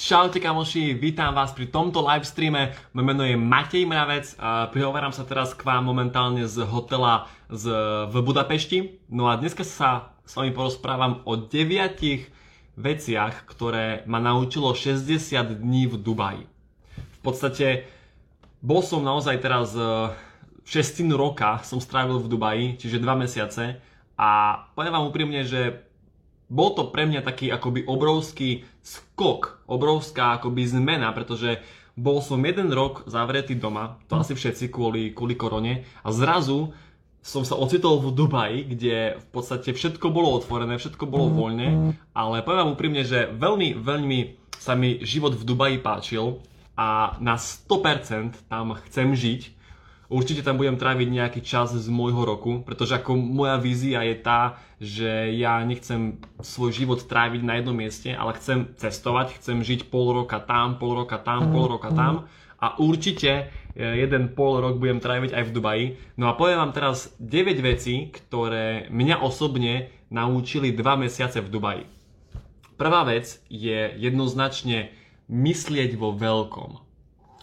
Čaute kamoši, vítam vás pri tomto livestreame. Moje meno je Matej Mravec a prihovorám sa teraz k vám momentálne z hotela z, v Budapešti. No a dneska sa s vami porozprávam o deviatich veciach, ktoré ma naučilo 60 dní v Dubaji. V podstate bol som naozaj teraz e, šestinu roka som strávil v Dubaji, čiže dva mesiace a poviem vám úprimne, že bol to pre mňa taký akoby obrovský skok, obrovská akoby zmena, pretože bol som jeden rok zavretý doma, to asi všetci kvôli, kvôli korone a zrazu som sa ocitol v Dubaji, kde v podstate všetko bolo otvorené, všetko bolo voľné, ale poviem vám úprimne, že veľmi, veľmi sa mi život v Dubaji páčil a na 100% tam chcem žiť Určite tam budem tráviť nejaký čas z môjho roku, pretože ako moja vízia je tá, že ja nechcem svoj život tráviť na jednom mieste, ale chcem cestovať, chcem žiť pol roka tam, pol roka tam, pol roka tam a určite e, jeden pol rok budem tráviť aj v Dubaji. No a poviem vám teraz 9 vecí, ktoré mňa osobne naučili 2 mesiace v Dubaji. Prvá vec je jednoznačne myslieť vo veľkom.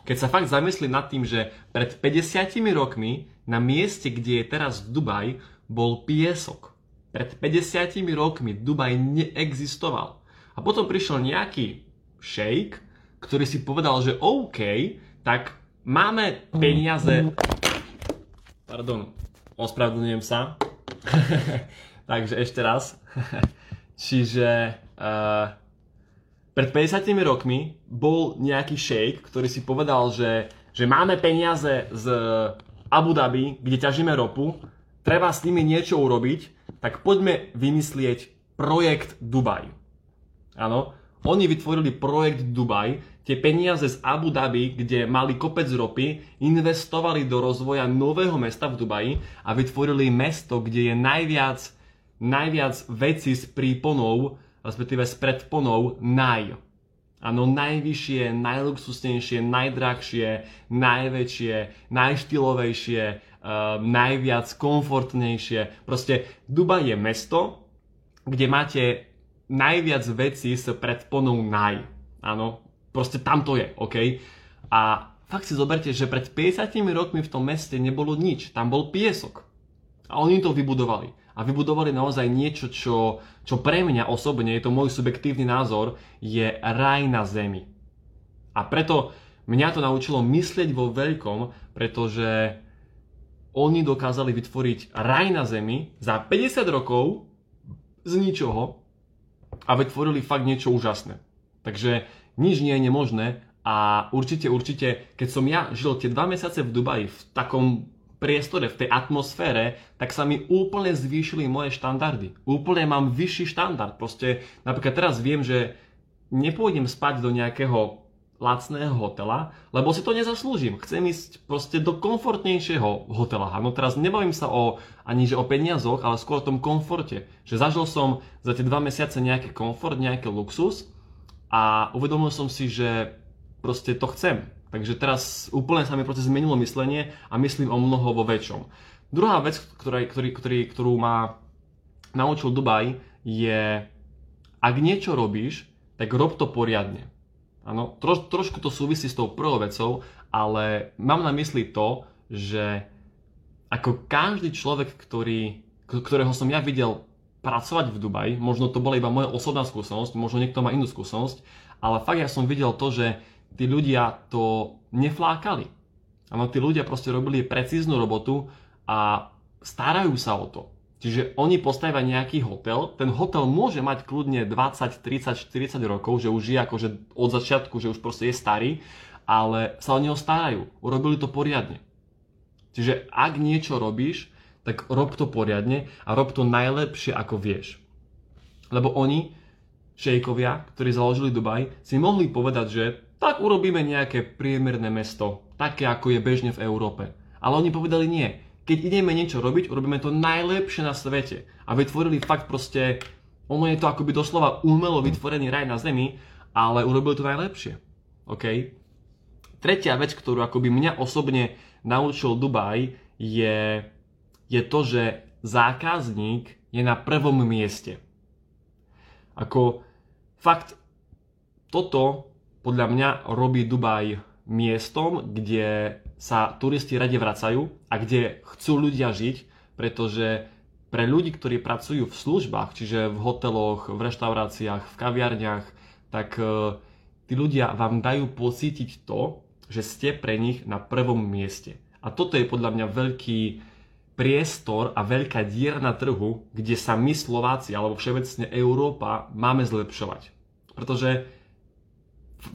Keď sa fakt zamyslím nad tým, že pred 50 rokmi na mieste, kde je teraz Dubaj, bol piesok. Pred 50 rokmi Dubaj neexistoval. A potom prišiel nejaký šejk, ktorý si povedal, že OK, tak máme peniaze... Pardon, ospravedlňujem sa. Takže ešte raz. Čiže uh, pred 50 rokmi bol nejaký šejk, ktorý si povedal, že, že máme peniaze z Abu Dhabi, kde ťažíme ropu, treba s nimi niečo urobiť, tak poďme vymyslieť projekt Dubaj. Áno, oni vytvorili projekt Dubaj, tie peniaze z Abu Dhabi, kde mali kopec ropy, investovali do rozvoja nového mesta v Dubaji a vytvorili mesto, kde je najviac, najviac veci s príponou respektíve s predponou naj. Áno, najvyššie, najluxusnejšie, najdrahšie, najväčšie, najštylovejšie, uh, najviac komfortnejšie. Proste Dubaj je mesto, kde máte najviac vecí s predponou naj. Áno, proste tam to je, OK? A fakt si zoberte, že pred 50 rokmi v tom meste nebolo nič, tam bol piesok. A oni to vybudovali a vybudovali naozaj niečo, čo, čo pre mňa osobne, je to môj subjektívny názor, je raj na zemi. A preto mňa to naučilo myslieť vo veľkom, pretože oni dokázali vytvoriť raj na zemi za 50 rokov z ničoho a vytvorili fakt niečo úžasné. Takže nič nie je nemožné a určite, určite, keď som ja žil tie dva mesiace v Dubaji v takom priestore, v tej atmosfére, tak sa mi úplne zvýšili moje štandardy. Úplne mám vyšší štandard. Proste napríklad teraz viem, že nepôjdem spať do nejakého lacného hotela, lebo si to nezaslúžim. Chcem ísť proste do komfortnejšieho hotela. No teraz nebavím sa o, ani že o peniazoch, ale skôr o tom komforte. Že zažil som za tie dva mesiace nejaký komfort, nejaký luxus a uvedomil som si, že proste to chcem. Takže teraz úplne sa mi proste zmenilo myslenie a myslím o mnoho vo väčšom. Druhá vec, ktorá, ktorý, ktorý, ktorú ma naučil Dubaj, je, ak niečo robíš, tak rob to poriadne. Áno, troš, trošku to súvisí s tou prvou vecou, ale mám na mysli to, že ako každý človek, ktorý, ktorého som ja videl pracovať v Dubaji, možno to bola iba moja osobná skúsenosť, možno niekto má inú skúsenosť, ale fakt ja som videl to, že tí ľudia to neflákali. Áno, tí ľudia proste robili precíznu robotu a starajú sa o to. Čiže oni postavia nejaký hotel, ten hotel môže mať kľudne 20, 30, 40 rokov, že už je akože od začiatku, že už proste je starý, ale sa o neho starajú. Urobili to poriadne. Čiže ak niečo robíš, tak rob to poriadne a rob to najlepšie ako vieš. Lebo oni, šejkovia, ktorí založili Dubaj, si mohli povedať, že tak urobíme nejaké priemerné mesto, také ako je bežne v Európe. Ale oni povedali nie. Keď ideme niečo robiť, urobíme to najlepšie na svete. A vytvorili fakt proste, ono je to akoby doslova umelo vytvorený raj na zemi, ale urobili to najlepšie. OK? Tretia vec, ktorú akoby mňa osobne naučil Dubaj, je, je to, že zákazník je na prvom mieste. Ako fakt toto podľa mňa robí Dubaj miestom, kde sa turisti radi vracajú a kde chcú ľudia žiť, pretože pre ľudí, ktorí pracujú v službách, čiže v hoteloch, v reštauráciách, v kaviarniach, tak e, tí ľudia vám dajú pocítiť to, že ste pre nich na prvom mieste. A toto je podľa mňa veľký priestor a veľká diera na trhu, kde sa my Slováci alebo všeobecne Európa máme zlepšovať. Pretože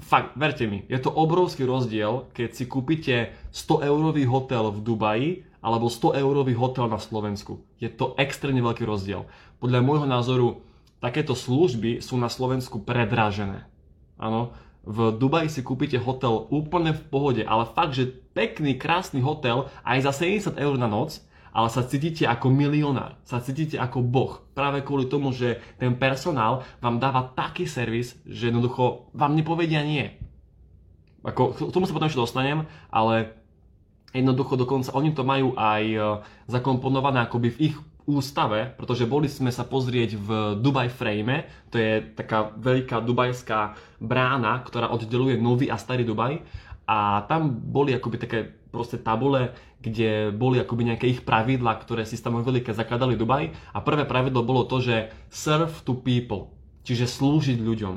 fakt, verte mi, je to obrovský rozdiel, keď si kúpite 100 eurový hotel v Dubaji alebo 100 eurový hotel na Slovensku. Je to extrémne veľký rozdiel. Podľa môjho názoru takéto služby sú na Slovensku predražené. Áno, v Dubaji si kúpite hotel úplne v pohode, ale fakt, že pekný, krásny hotel aj za 70 eur na noc, ale sa cítite ako milionár, sa cítite ako boh. Práve kvôli tomu, že ten personál vám dáva taký servis, že jednoducho vám nepovedia nie. Ako, k tomu sa potom ešte dostanem, ale Jednoducho dokonca oni to majú aj e, zakomponované akoby v ich ústave, pretože boli sme sa pozrieť v Dubai Frame, to je taká veľká dubajská brána, ktorá oddeluje nový a starý Dubaj a tam boli akoby také proste tabule, kde boli akoby nejaké ich pravidla, ktoré si stanovili, keď zakladali Dubaj a prvé pravidlo bolo to, že serve to people, čiže slúžiť ľuďom.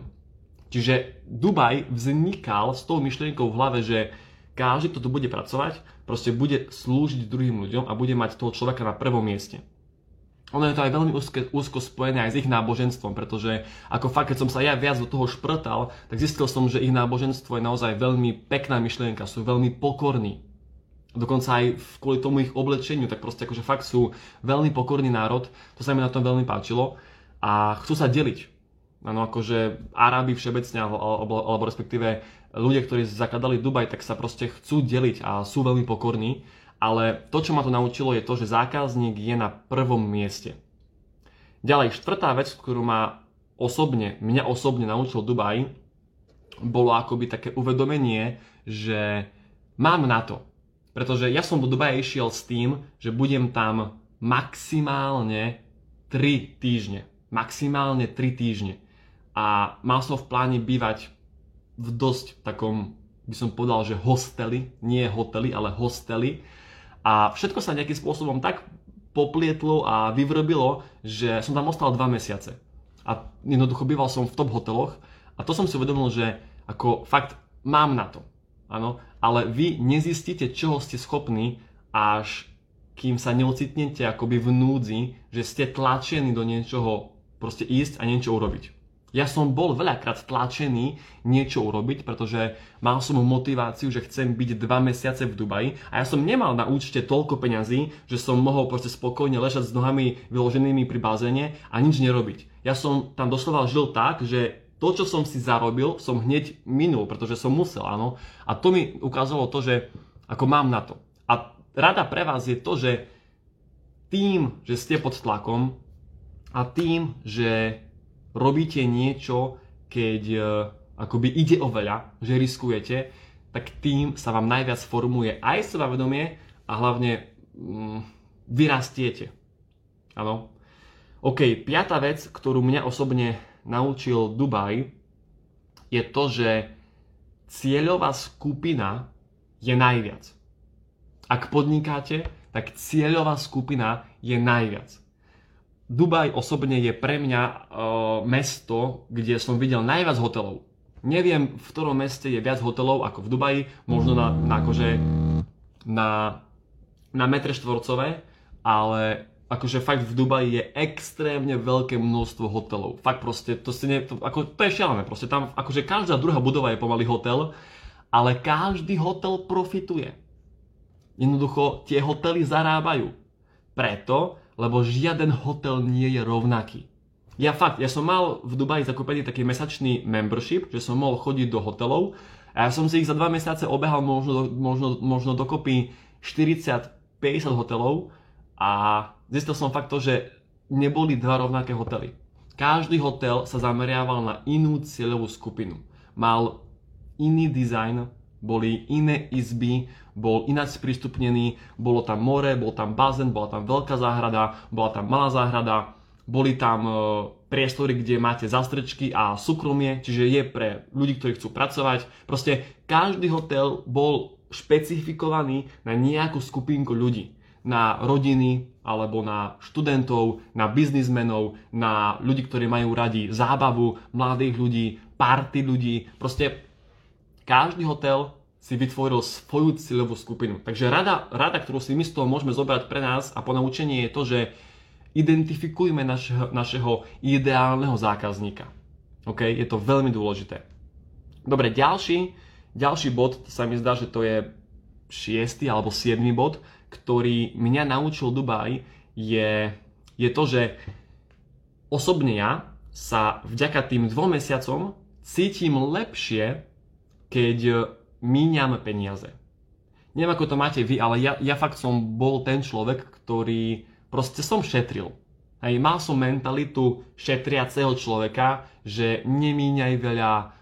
Čiže Dubaj vznikal s tou myšlienkou v hlave, že každý, kto tu bude pracovať, proste bude slúžiť druhým ľuďom a bude mať toho človeka na prvom mieste. Ono je to aj veľmi úzko, úzko spojené aj s ich náboženstvom, pretože ako fakt, keď som sa ja viac do toho šprtal, tak zistil som, že ich náboženstvo je naozaj veľmi pekná myšlienka, sú veľmi pokorní. Dokonca aj kvôli tomu ich oblečeniu, tak proste akože fakt sú veľmi pokorný národ, to sa mi na tom veľmi páčilo a chcú sa deliť. Áno, akože Arábi všeobecne, alebo, alebo respektíve ľudia, ktorí zakladali Dubaj, tak sa proste chcú deliť a sú veľmi pokorní. Ale to, čo ma to naučilo, je to, že zákazník je na prvom mieste. Ďalej, štvrtá vec, ktorú ma osobne, mňa osobne naučil Dubaj, bolo akoby také uvedomenie, že mám na to. Pretože ja som do Dubaja išiel s tým, že budem tam maximálne 3 týždne. Maximálne 3 týždne a mal som v pláne bývať v dosť takom, by som povedal, že hosteli, nie hotely, ale hostely. A všetko sa nejakým spôsobom tak poplietlo a vyvrbilo, že som tam ostal dva mesiace. A jednoducho býval som v top hoteloch a to som si uvedomil, že ako fakt mám na to. Áno, ale vy nezistíte, čoho ste schopní, až kým sa neocitnete akoby v núdzi, že ste tlačení do niečoho proste ísť a niečo urobiť. Ja som bol veľakrát tlačený niečo urobiť, pretože mal som motiváciu, že chcem byť dva mesiace v Dubaji a ja som nemal na účte toľko peňazí, že som mohol proste spokojne ležať s nohami vyloženými pri bazéne a nič nerobiť. Ja som tam doslova žil tak, že to, čo som si zarobil, som hneď minul, pretože som musel, áno. A to mi ukázalo to, že ako mám na to. A rada pre vás je to, že tým, že ste pod tlakom a tým, že robíte niečo, keď uh, akoby ide o veľa, že riskujete, tak tým sa vám najviac formuje aj sebavedomie a hlavne um, vyrastiete. Áno. OK, piata vec, ktorú mňa osobne naučil Dubaj, je to, že cieľová skupina je najviac. Ak podnikáte, tak cieľová skupina je najviac. Dubaj osobne je pre mňa uh, mesto, kde som videl najviac hotelov. Neviem, v ktorom meste je viac hotelov ako v Dubaji, možno na, na akože na, na metre štvorcové, ale akože fakt v Dubaji je extrémne veľké množstvo hotelov. Fakt proste, to, si ne, to, ako, to je šialené, proste tam akože každá druhá budova je pomaly hotel, ale každý hotel profituje. Jednoducho tie hotely zarábajú. Preto lebo žiaden hotel nie je rovnaký. Ja fakt, ja som mal v Dubaji zakúpený taký mesačný membership, že som mohol chodiť do hotelov a ja som si ich za dva mesiace obehal možno, možno, možno dokopy 40-50 hotelov a zistil som fakt to, že neboli dva rovnaké hotely. Každý hotel sa zameriaval na inú cieľovú skupinu. Mal iný dizajn, boli iné izby, bol ináč sprístupnený, bolo tam more, bol tam bazén, bola tam veľká záhrada, bola tam malá záhrada, boli tam 5 priestory, kde máte zastrečky a súkromie, čiže je pre ľudí, ktorí chcú pracovať. Proste každý hotel bol špecifikovaný na nejakú skupinku ľudí. Na rodiny, alebo na študentov, na biznismenov, na ľudí, ktorí majú radi zábavu, mladých ľudí, party ľudí. Proste každý hotel si vytvoril svoju cieľovú skupinu. Takže rada, rada, ktorú si my z toho môžeme zobrať pre nás a ponaučenie je to, že identifikujme našeho, našeho ideálneho zákazníka. OK? Je to veľmi dôležité. Dobre, ďalší, ďalší bod, sa mi zdá, že to je šiestý alebo siedmy bod, ktorý mňa naučil Dubaj, je, je to, že osobne ja sa vďaka tým dvom mesiacom cítim lepšie, keď míňam peniaze. Neviem, ako to máte vy, ale ja, ja fakt som bol ten človek, ktorý proste som šetril. Hej, mal som mentalitu šetriaceho človeka, že nemíňaj veľa,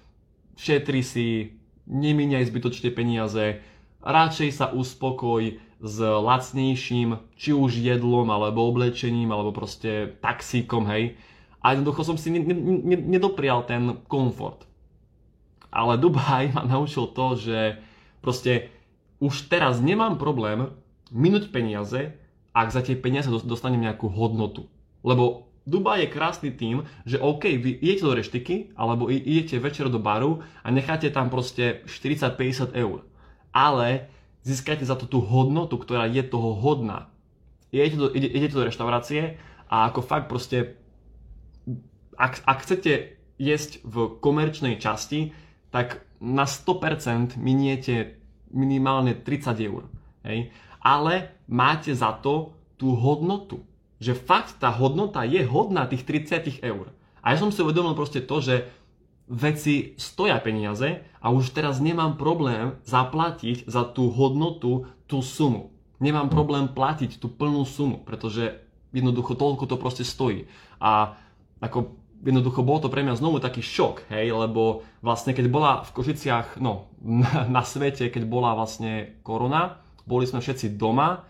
šetri si, nemíňaj zbytočne peniaze, radšej sa uspokoj s lacnejším, či už jedlom, alebo oblečením, alebo proste taxíkom, hej. A jednoducho som si nedoprial ten komfort. Ale Dubaj ma naučil to, že proste už teraz nemám problém minúť peniaze, ak za tie peniaze dostanem nejakú hodnotu. Lebo Dubaj je krásny tým, že OK, vy idete do reštiky, alebo idete večer do baru a necháte tam proste 40-50 eur. Ale získate za to tú hodnotu, ktorá je toho hodná. Idete do, ide, idete do reštaurácie a ako fakt proste, ak, ak chcete jesť v komerčnej časti, tak na 100% miniete minimálne 30 eur. Hej? Ale máte za to tú hodnotu. Že fakt tá hodnota je hodná tých 30 eur. A ja som si uvedomil proste to, že veci stoja peniaze a už teraz nemám problém zaplatiť za tú hodnotu tú sumu. Nemám problém platiť tú plnú sumu, pretože jednoducho toľko to proste stojí. A ako jednoducho bol to pre mňa znovu taký šok, hej, lebo vlastne keď bola v Košiciach, no, na, svete, keď bola vlastne korona, boli sme všetci doma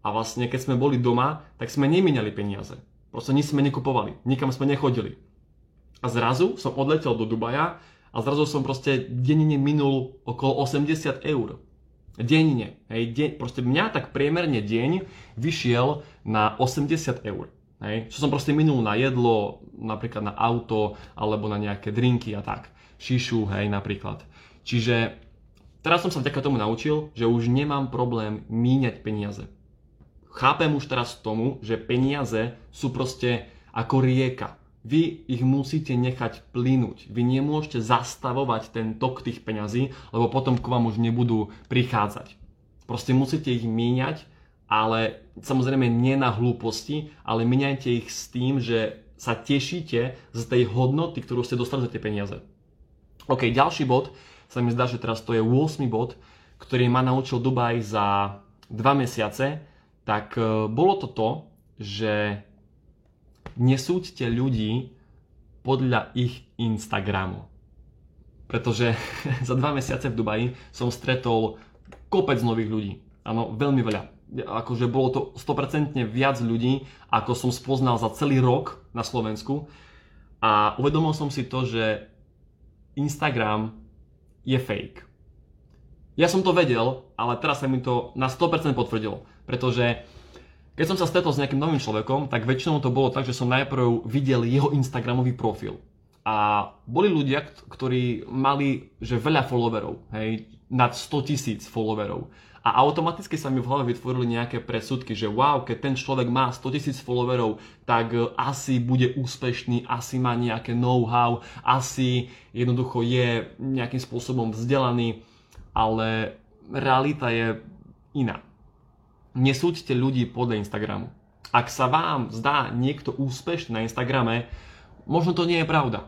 a vlastne keď sme boli doma, tak sme nemínali peniaze. Proste nič sme nekupovali, nikam sme nechodili. A zrazu som odletel do Dubaja a zrazu som proste denne minul okolo 80 eur. Denne, hej, deň, proste mňa tak priemerne deň vyšiel na 80 eur. Hej? Čo som proste minul na jedlo, napríklad na auto, alebo na nejaké drinky a tak. Šišu, hej, napríklad. Čiže teraz som sa vďaka tomu naučil, že už nemám problém míňať peniaze. Chápem už teraz tomu, že peniaze sú proste ako rieka. Vy ich musíte nechať plynúť. Vy nemôžete zastavovať ten tok tých peňazí, lebo potom k vám už nebudú prichádzať. Proste musíte ich míňať ale samozrejme nie na hlúposti, ale miniajte ich s tým, že sa tešíte z tej hodnoty, ktorú ste dostali za tie peniaze. OK, ďalší bod, sa mi zdá, že teraz to je 8 bod, ktorý ma naučil Dubaj za 2 mesiace, tak e, bolo to to, že nesúďte ľudí podľa ich Instagramu. Pretože za 2 mesiace v Dubaji som stretol kopec nových ľudí. Áno, veľmi veľa akože bolo to 100% viac ľudí, ako som spoznal za celý rok na Slovensku. A uvedomil som si to, že Instagram je fake. Ja som to vedel, ale teraz sa mi to na 100% potvrdilo. Pretože keď som sa stretol s nejakým novým človekom, tak väčšinou to bolo tak, že som najprv videl jeho Instagramový profil. A boli ľudia, ktorí mali že veľa followerov, hej, nad 100 tisíc followerov a automaticky sa mi v hlave vytvorili nejaké presudky, že wow, keď ten človek má 100 tisíc followerov, tak e, asi bude úspešný, asi má nejaké know-how, asi jednoducho je nejakým spôsobom vzdelaný, ale realita je iná. Nesúďte ľudí podľa Instagramu. Ak sa vám zdá niekto úspešný na Instagrame, možno to nie je pravda.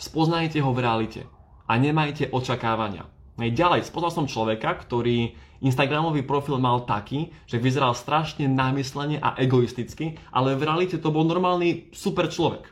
Spoznajte ho v realite a nemajte očakávania. Ďalej, spoznal som človeka, ktorý Instagramový profil mal taký, že vyzeral strašne námyslene a egoisticky, ale v realite to bol normálny super človek.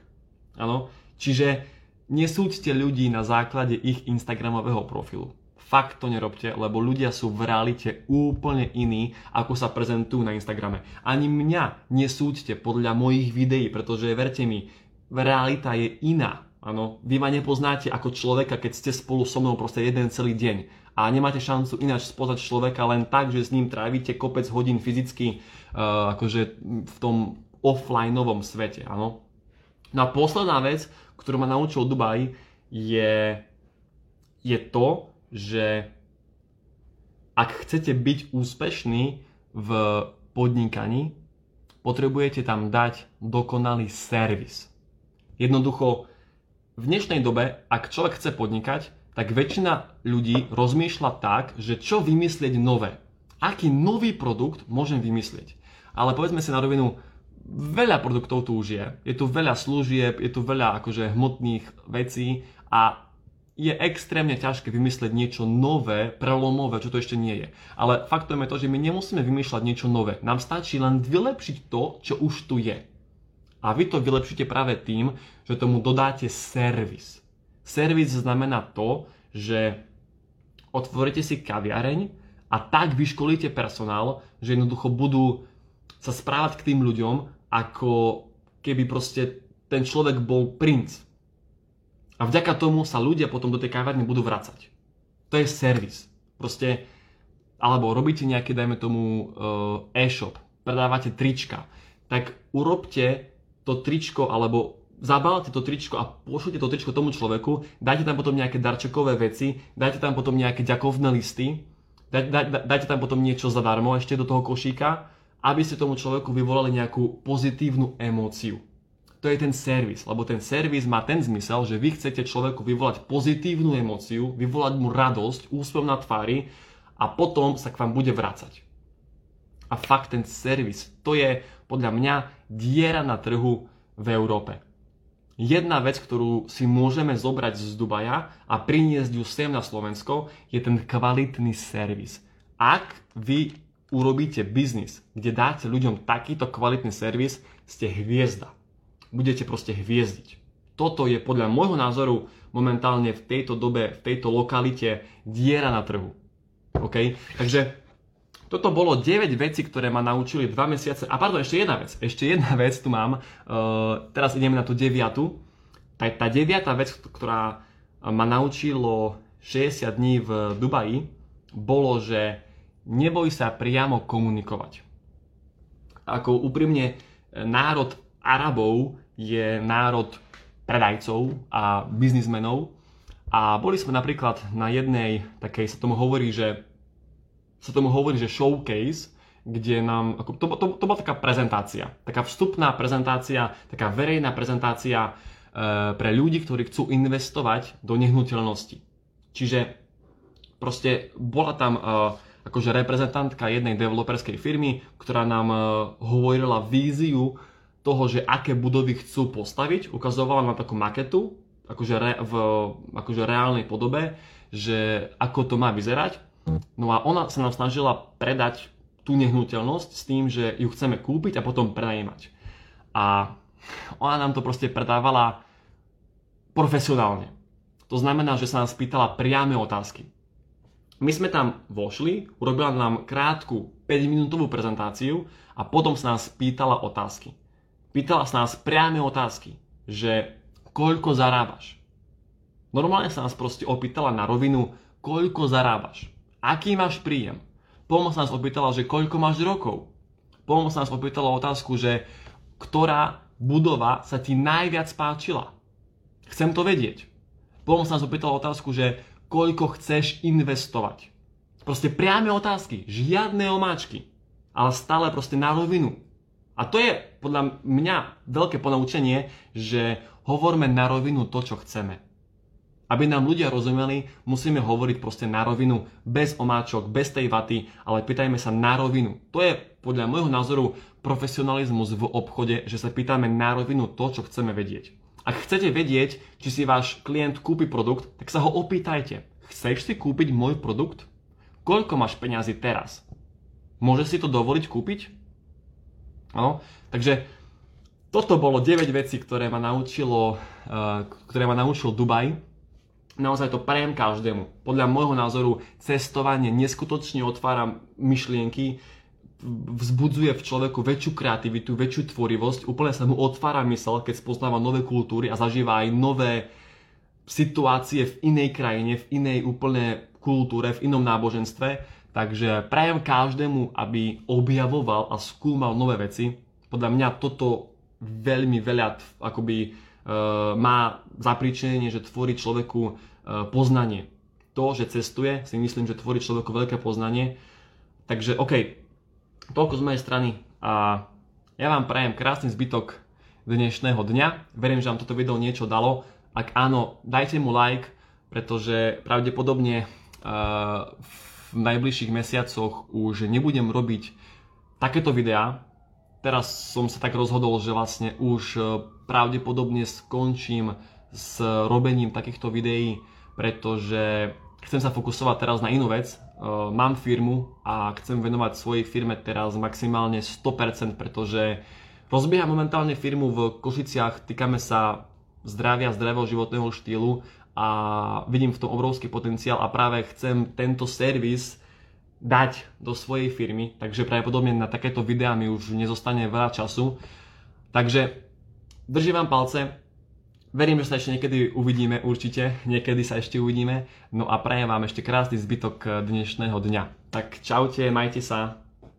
Ano? Čiže nesúďte ľudí na základe ich Instagramového profilu. Fakt to nerobte, lebo ľudia sú v realite úplne iní, ako sa prezentujú na Instagrame. Ani mňa nesúďte podľa mojich videí, pretože verte mi, realita je iná. Áno, vy ma nepoznáte ako človeka, keď ste spolu so mnou proste jeden celý deň a nemáte šancu ináč spoznať človeka len tak, že s ním trávite kopec hodín fyzicky uh, akože v tom offlineovom svete, áno. No a posledná vec, ktorú ma naučil Dubaj, je, je to, že ak chcete byť úspešní v podnikaní, potrebujete tam dať dokonalý servis. Jednoducho, v dnešnej dobe, ak človek chce podnikať, tak väčšina ľudí rozmýšľa tak, že čo vymyslieť nové. Aký nový produkt môžem vymyslieť. Ale povedzme si na rovinu, veľa produktov tu už je. Je tu veľa služieb, je tu veľa akože hmotných vecí a je extrémne ťažké vymyslieť niečo nové, prelomové, čo to ešte nie je. Ale faktom je to, že my nemusíme vymýšľať niečo nové. Nám stačí len vylepšiť to, čo už tu je. A vy to vylepšíte práve tým, že tomu dodáte servis. Servis znamená to, že otvoríte si kaviareň a tak vyškolíte personál, že jednoducho budú sa správať k tým ľuďom, ako keby proste ten človek bol princ. A vďaka tomu sa ľudia potom do tej kaviarne budú vracať. To je servis. Proste, alebo robíte nejaké, dajme tomu, e-shop, predávate trička, tak urobte to tričko alebo zabálte to tričko a pošlite to tričko tomu človeku, dajte tam potom nejaké darčekové veci, dajte tam potom nejaké ďakovné listy, daj, daj, dajte tam potom niečo zadarmo ešte do toho košíka, aby ste tomu človeku vyvolali nejakú pozitívnu emóciu. To je ten servis, lebo ten servis má ten zmysel, že vy chcete človeku vyvolať pozitívnu emóciu, vyvolať mu radosť, úspev na tvári a potom sa k vám bude vracať. A fakt ten servis, to je podľa mňa diera na trhu v Európe. Jedna vec, ktorú si môžeme zobrať z Dubaja a priniesť ju sem na Slovensko, je ten kvalitný servis. Ak vy urobíte biznis, kde dáte ľuďom takýto kvalitný servis, ste hviezda. Budete proste hviezdiť. Toto je podľa môjho názoru momentálne v tejto dobe, v tejto lokalite diera na trhu. OK? Takže toto bolo 9 vecí, ktoré ma naučili 2 mesiace. A pardon, ešte jedna vec. Ešte jedna vec tu mám. Uh, teraz ideme na tú deviatu. Tá, tá deviatá vec, ktorá ma naučilo 60 dní v Dubaji, bolo, že neboj sa priamo komunikovať. Ako úprimne, národ Arabov je národ predajcov a biznismenov. A boli sme napríklad na jednej takej, sa tomu hovorí, že sa tomu hovorí, že showcase, kde nám, ako, to, to, to bola taká prezentácia, taká vstupná prezentácia, taká verejná prezentácia e, pre ľudí, ktorí chcú investovať do nehnuteľnosti. Čiže proste bola tam e, akože reprezentantka jednej developerskej firmy, ktorá nám e, hovorila víziu toho, že aké budovy chcú postaviť, ukazovala nám takú maketu, akože, re, v akože reálnej podobe, že ako to má vyzerať No a ona sa nám snažila predať tú nehnuteľnosť s tým, že ju chceme kúpiť a potom prenajímať. A ona nám to proste predávala profesionálne. To znamená, že sa nás pýtala priame otázky. My sme tam vošli, urobila nám krátku 5-minútovú prezentáciu a potom sa nás pýtala otázky. Pýtala sa nás priame otázky, že koľko zarábaš. Normálne sa nás proste opýtala na rovinu, koľko zarábaš aký máš príjem. Pomoc nás opýtala, že koľko máš rokov. Pomoc nás opýtala otázku, že ktorá budova sa ti najviac páčila. Chcem to vedieť. Pomoc nás opýtala otázku, že koľko chceš investovať. Proste priame otázky, žiadne omáčky, ale stále proste na rovinu. A to je podľa mňa veľké ponaučenie, že hovorme na rovinu to, čo chceme. Aby nám ľudia rozumeli, musíme hovoriť proste na rovinu, bez omáčok, bez tej vaty, ale pýtajme sa na rovinu. To je podľa môjho názoru profesionalizmus v obchode, že sa pýtame na rovinu to, čo chceme vedieť. Ak chcete vedieť, či si váš klient kúpi produkt, tak sa ho opýtajte. Chceš si kúpiť môj produkt? Koľko máš peňazí teraz? Môže si to dovoliť kúpiť? Áno, takže toto bolo 9 vecí, ktoré ma naučilo, uh, ktoré ma naučil Dubaj naozaj to prajem každému. Podľa môjho názoru cestovanie neskutočne otvára myšlienky, vzbudzuje v človeku väčšiu kreativitu, väčšiu tvorivosť, úplne sa mu otvára mysel, keď spoznáva nové kultúry a zažíva aj nové situácie v inej krajine, v inej úplne kultúre, v inom náboženstve. Takže prajem každému, aby objavoval a skúmal nové veci. Podľa mňa toto veľmi veľa akoby má zapríčenie, že tvorí človeku e, poznanie. To, že cestuje, si myslím, že tvorí človeku veľké poznanie. Takže OK, toľko z mojej strany a ja vám prajem krásny zbytok dnešného dňa. Verím, že vám toto video niečo dalo. Ak áno, dajte mu like, pretože pravdepodobne uh, v najbližších mesiacoch už nebudem robiť takéto videá. Teraz som sa tak rozhodol, že vlastne už pravdepodobne skončím s robením takýchto videí, pretože chcem sa fokusovať teraz na inú vec. Mám firmu a chcem venovať svojej firme teraz maximálne 100%, pretože rozbieham momentálne firmu v Košiciach, týkame sa zdravia, zdravého životného štýlu a vidím v tom obrovský potenciál a práve chcem tento servis dať do svojej firmy, takže pravdepodobne na takéto videá mi už nezostane veľa času. Takže držím vám palce, Verím, že sa ešte niekedy uvidíme, určite, niekedy sa ešte uvidíme. No a prajem vám ešte krásny zbytok dnešného dňa. Tak čaute, majte sa.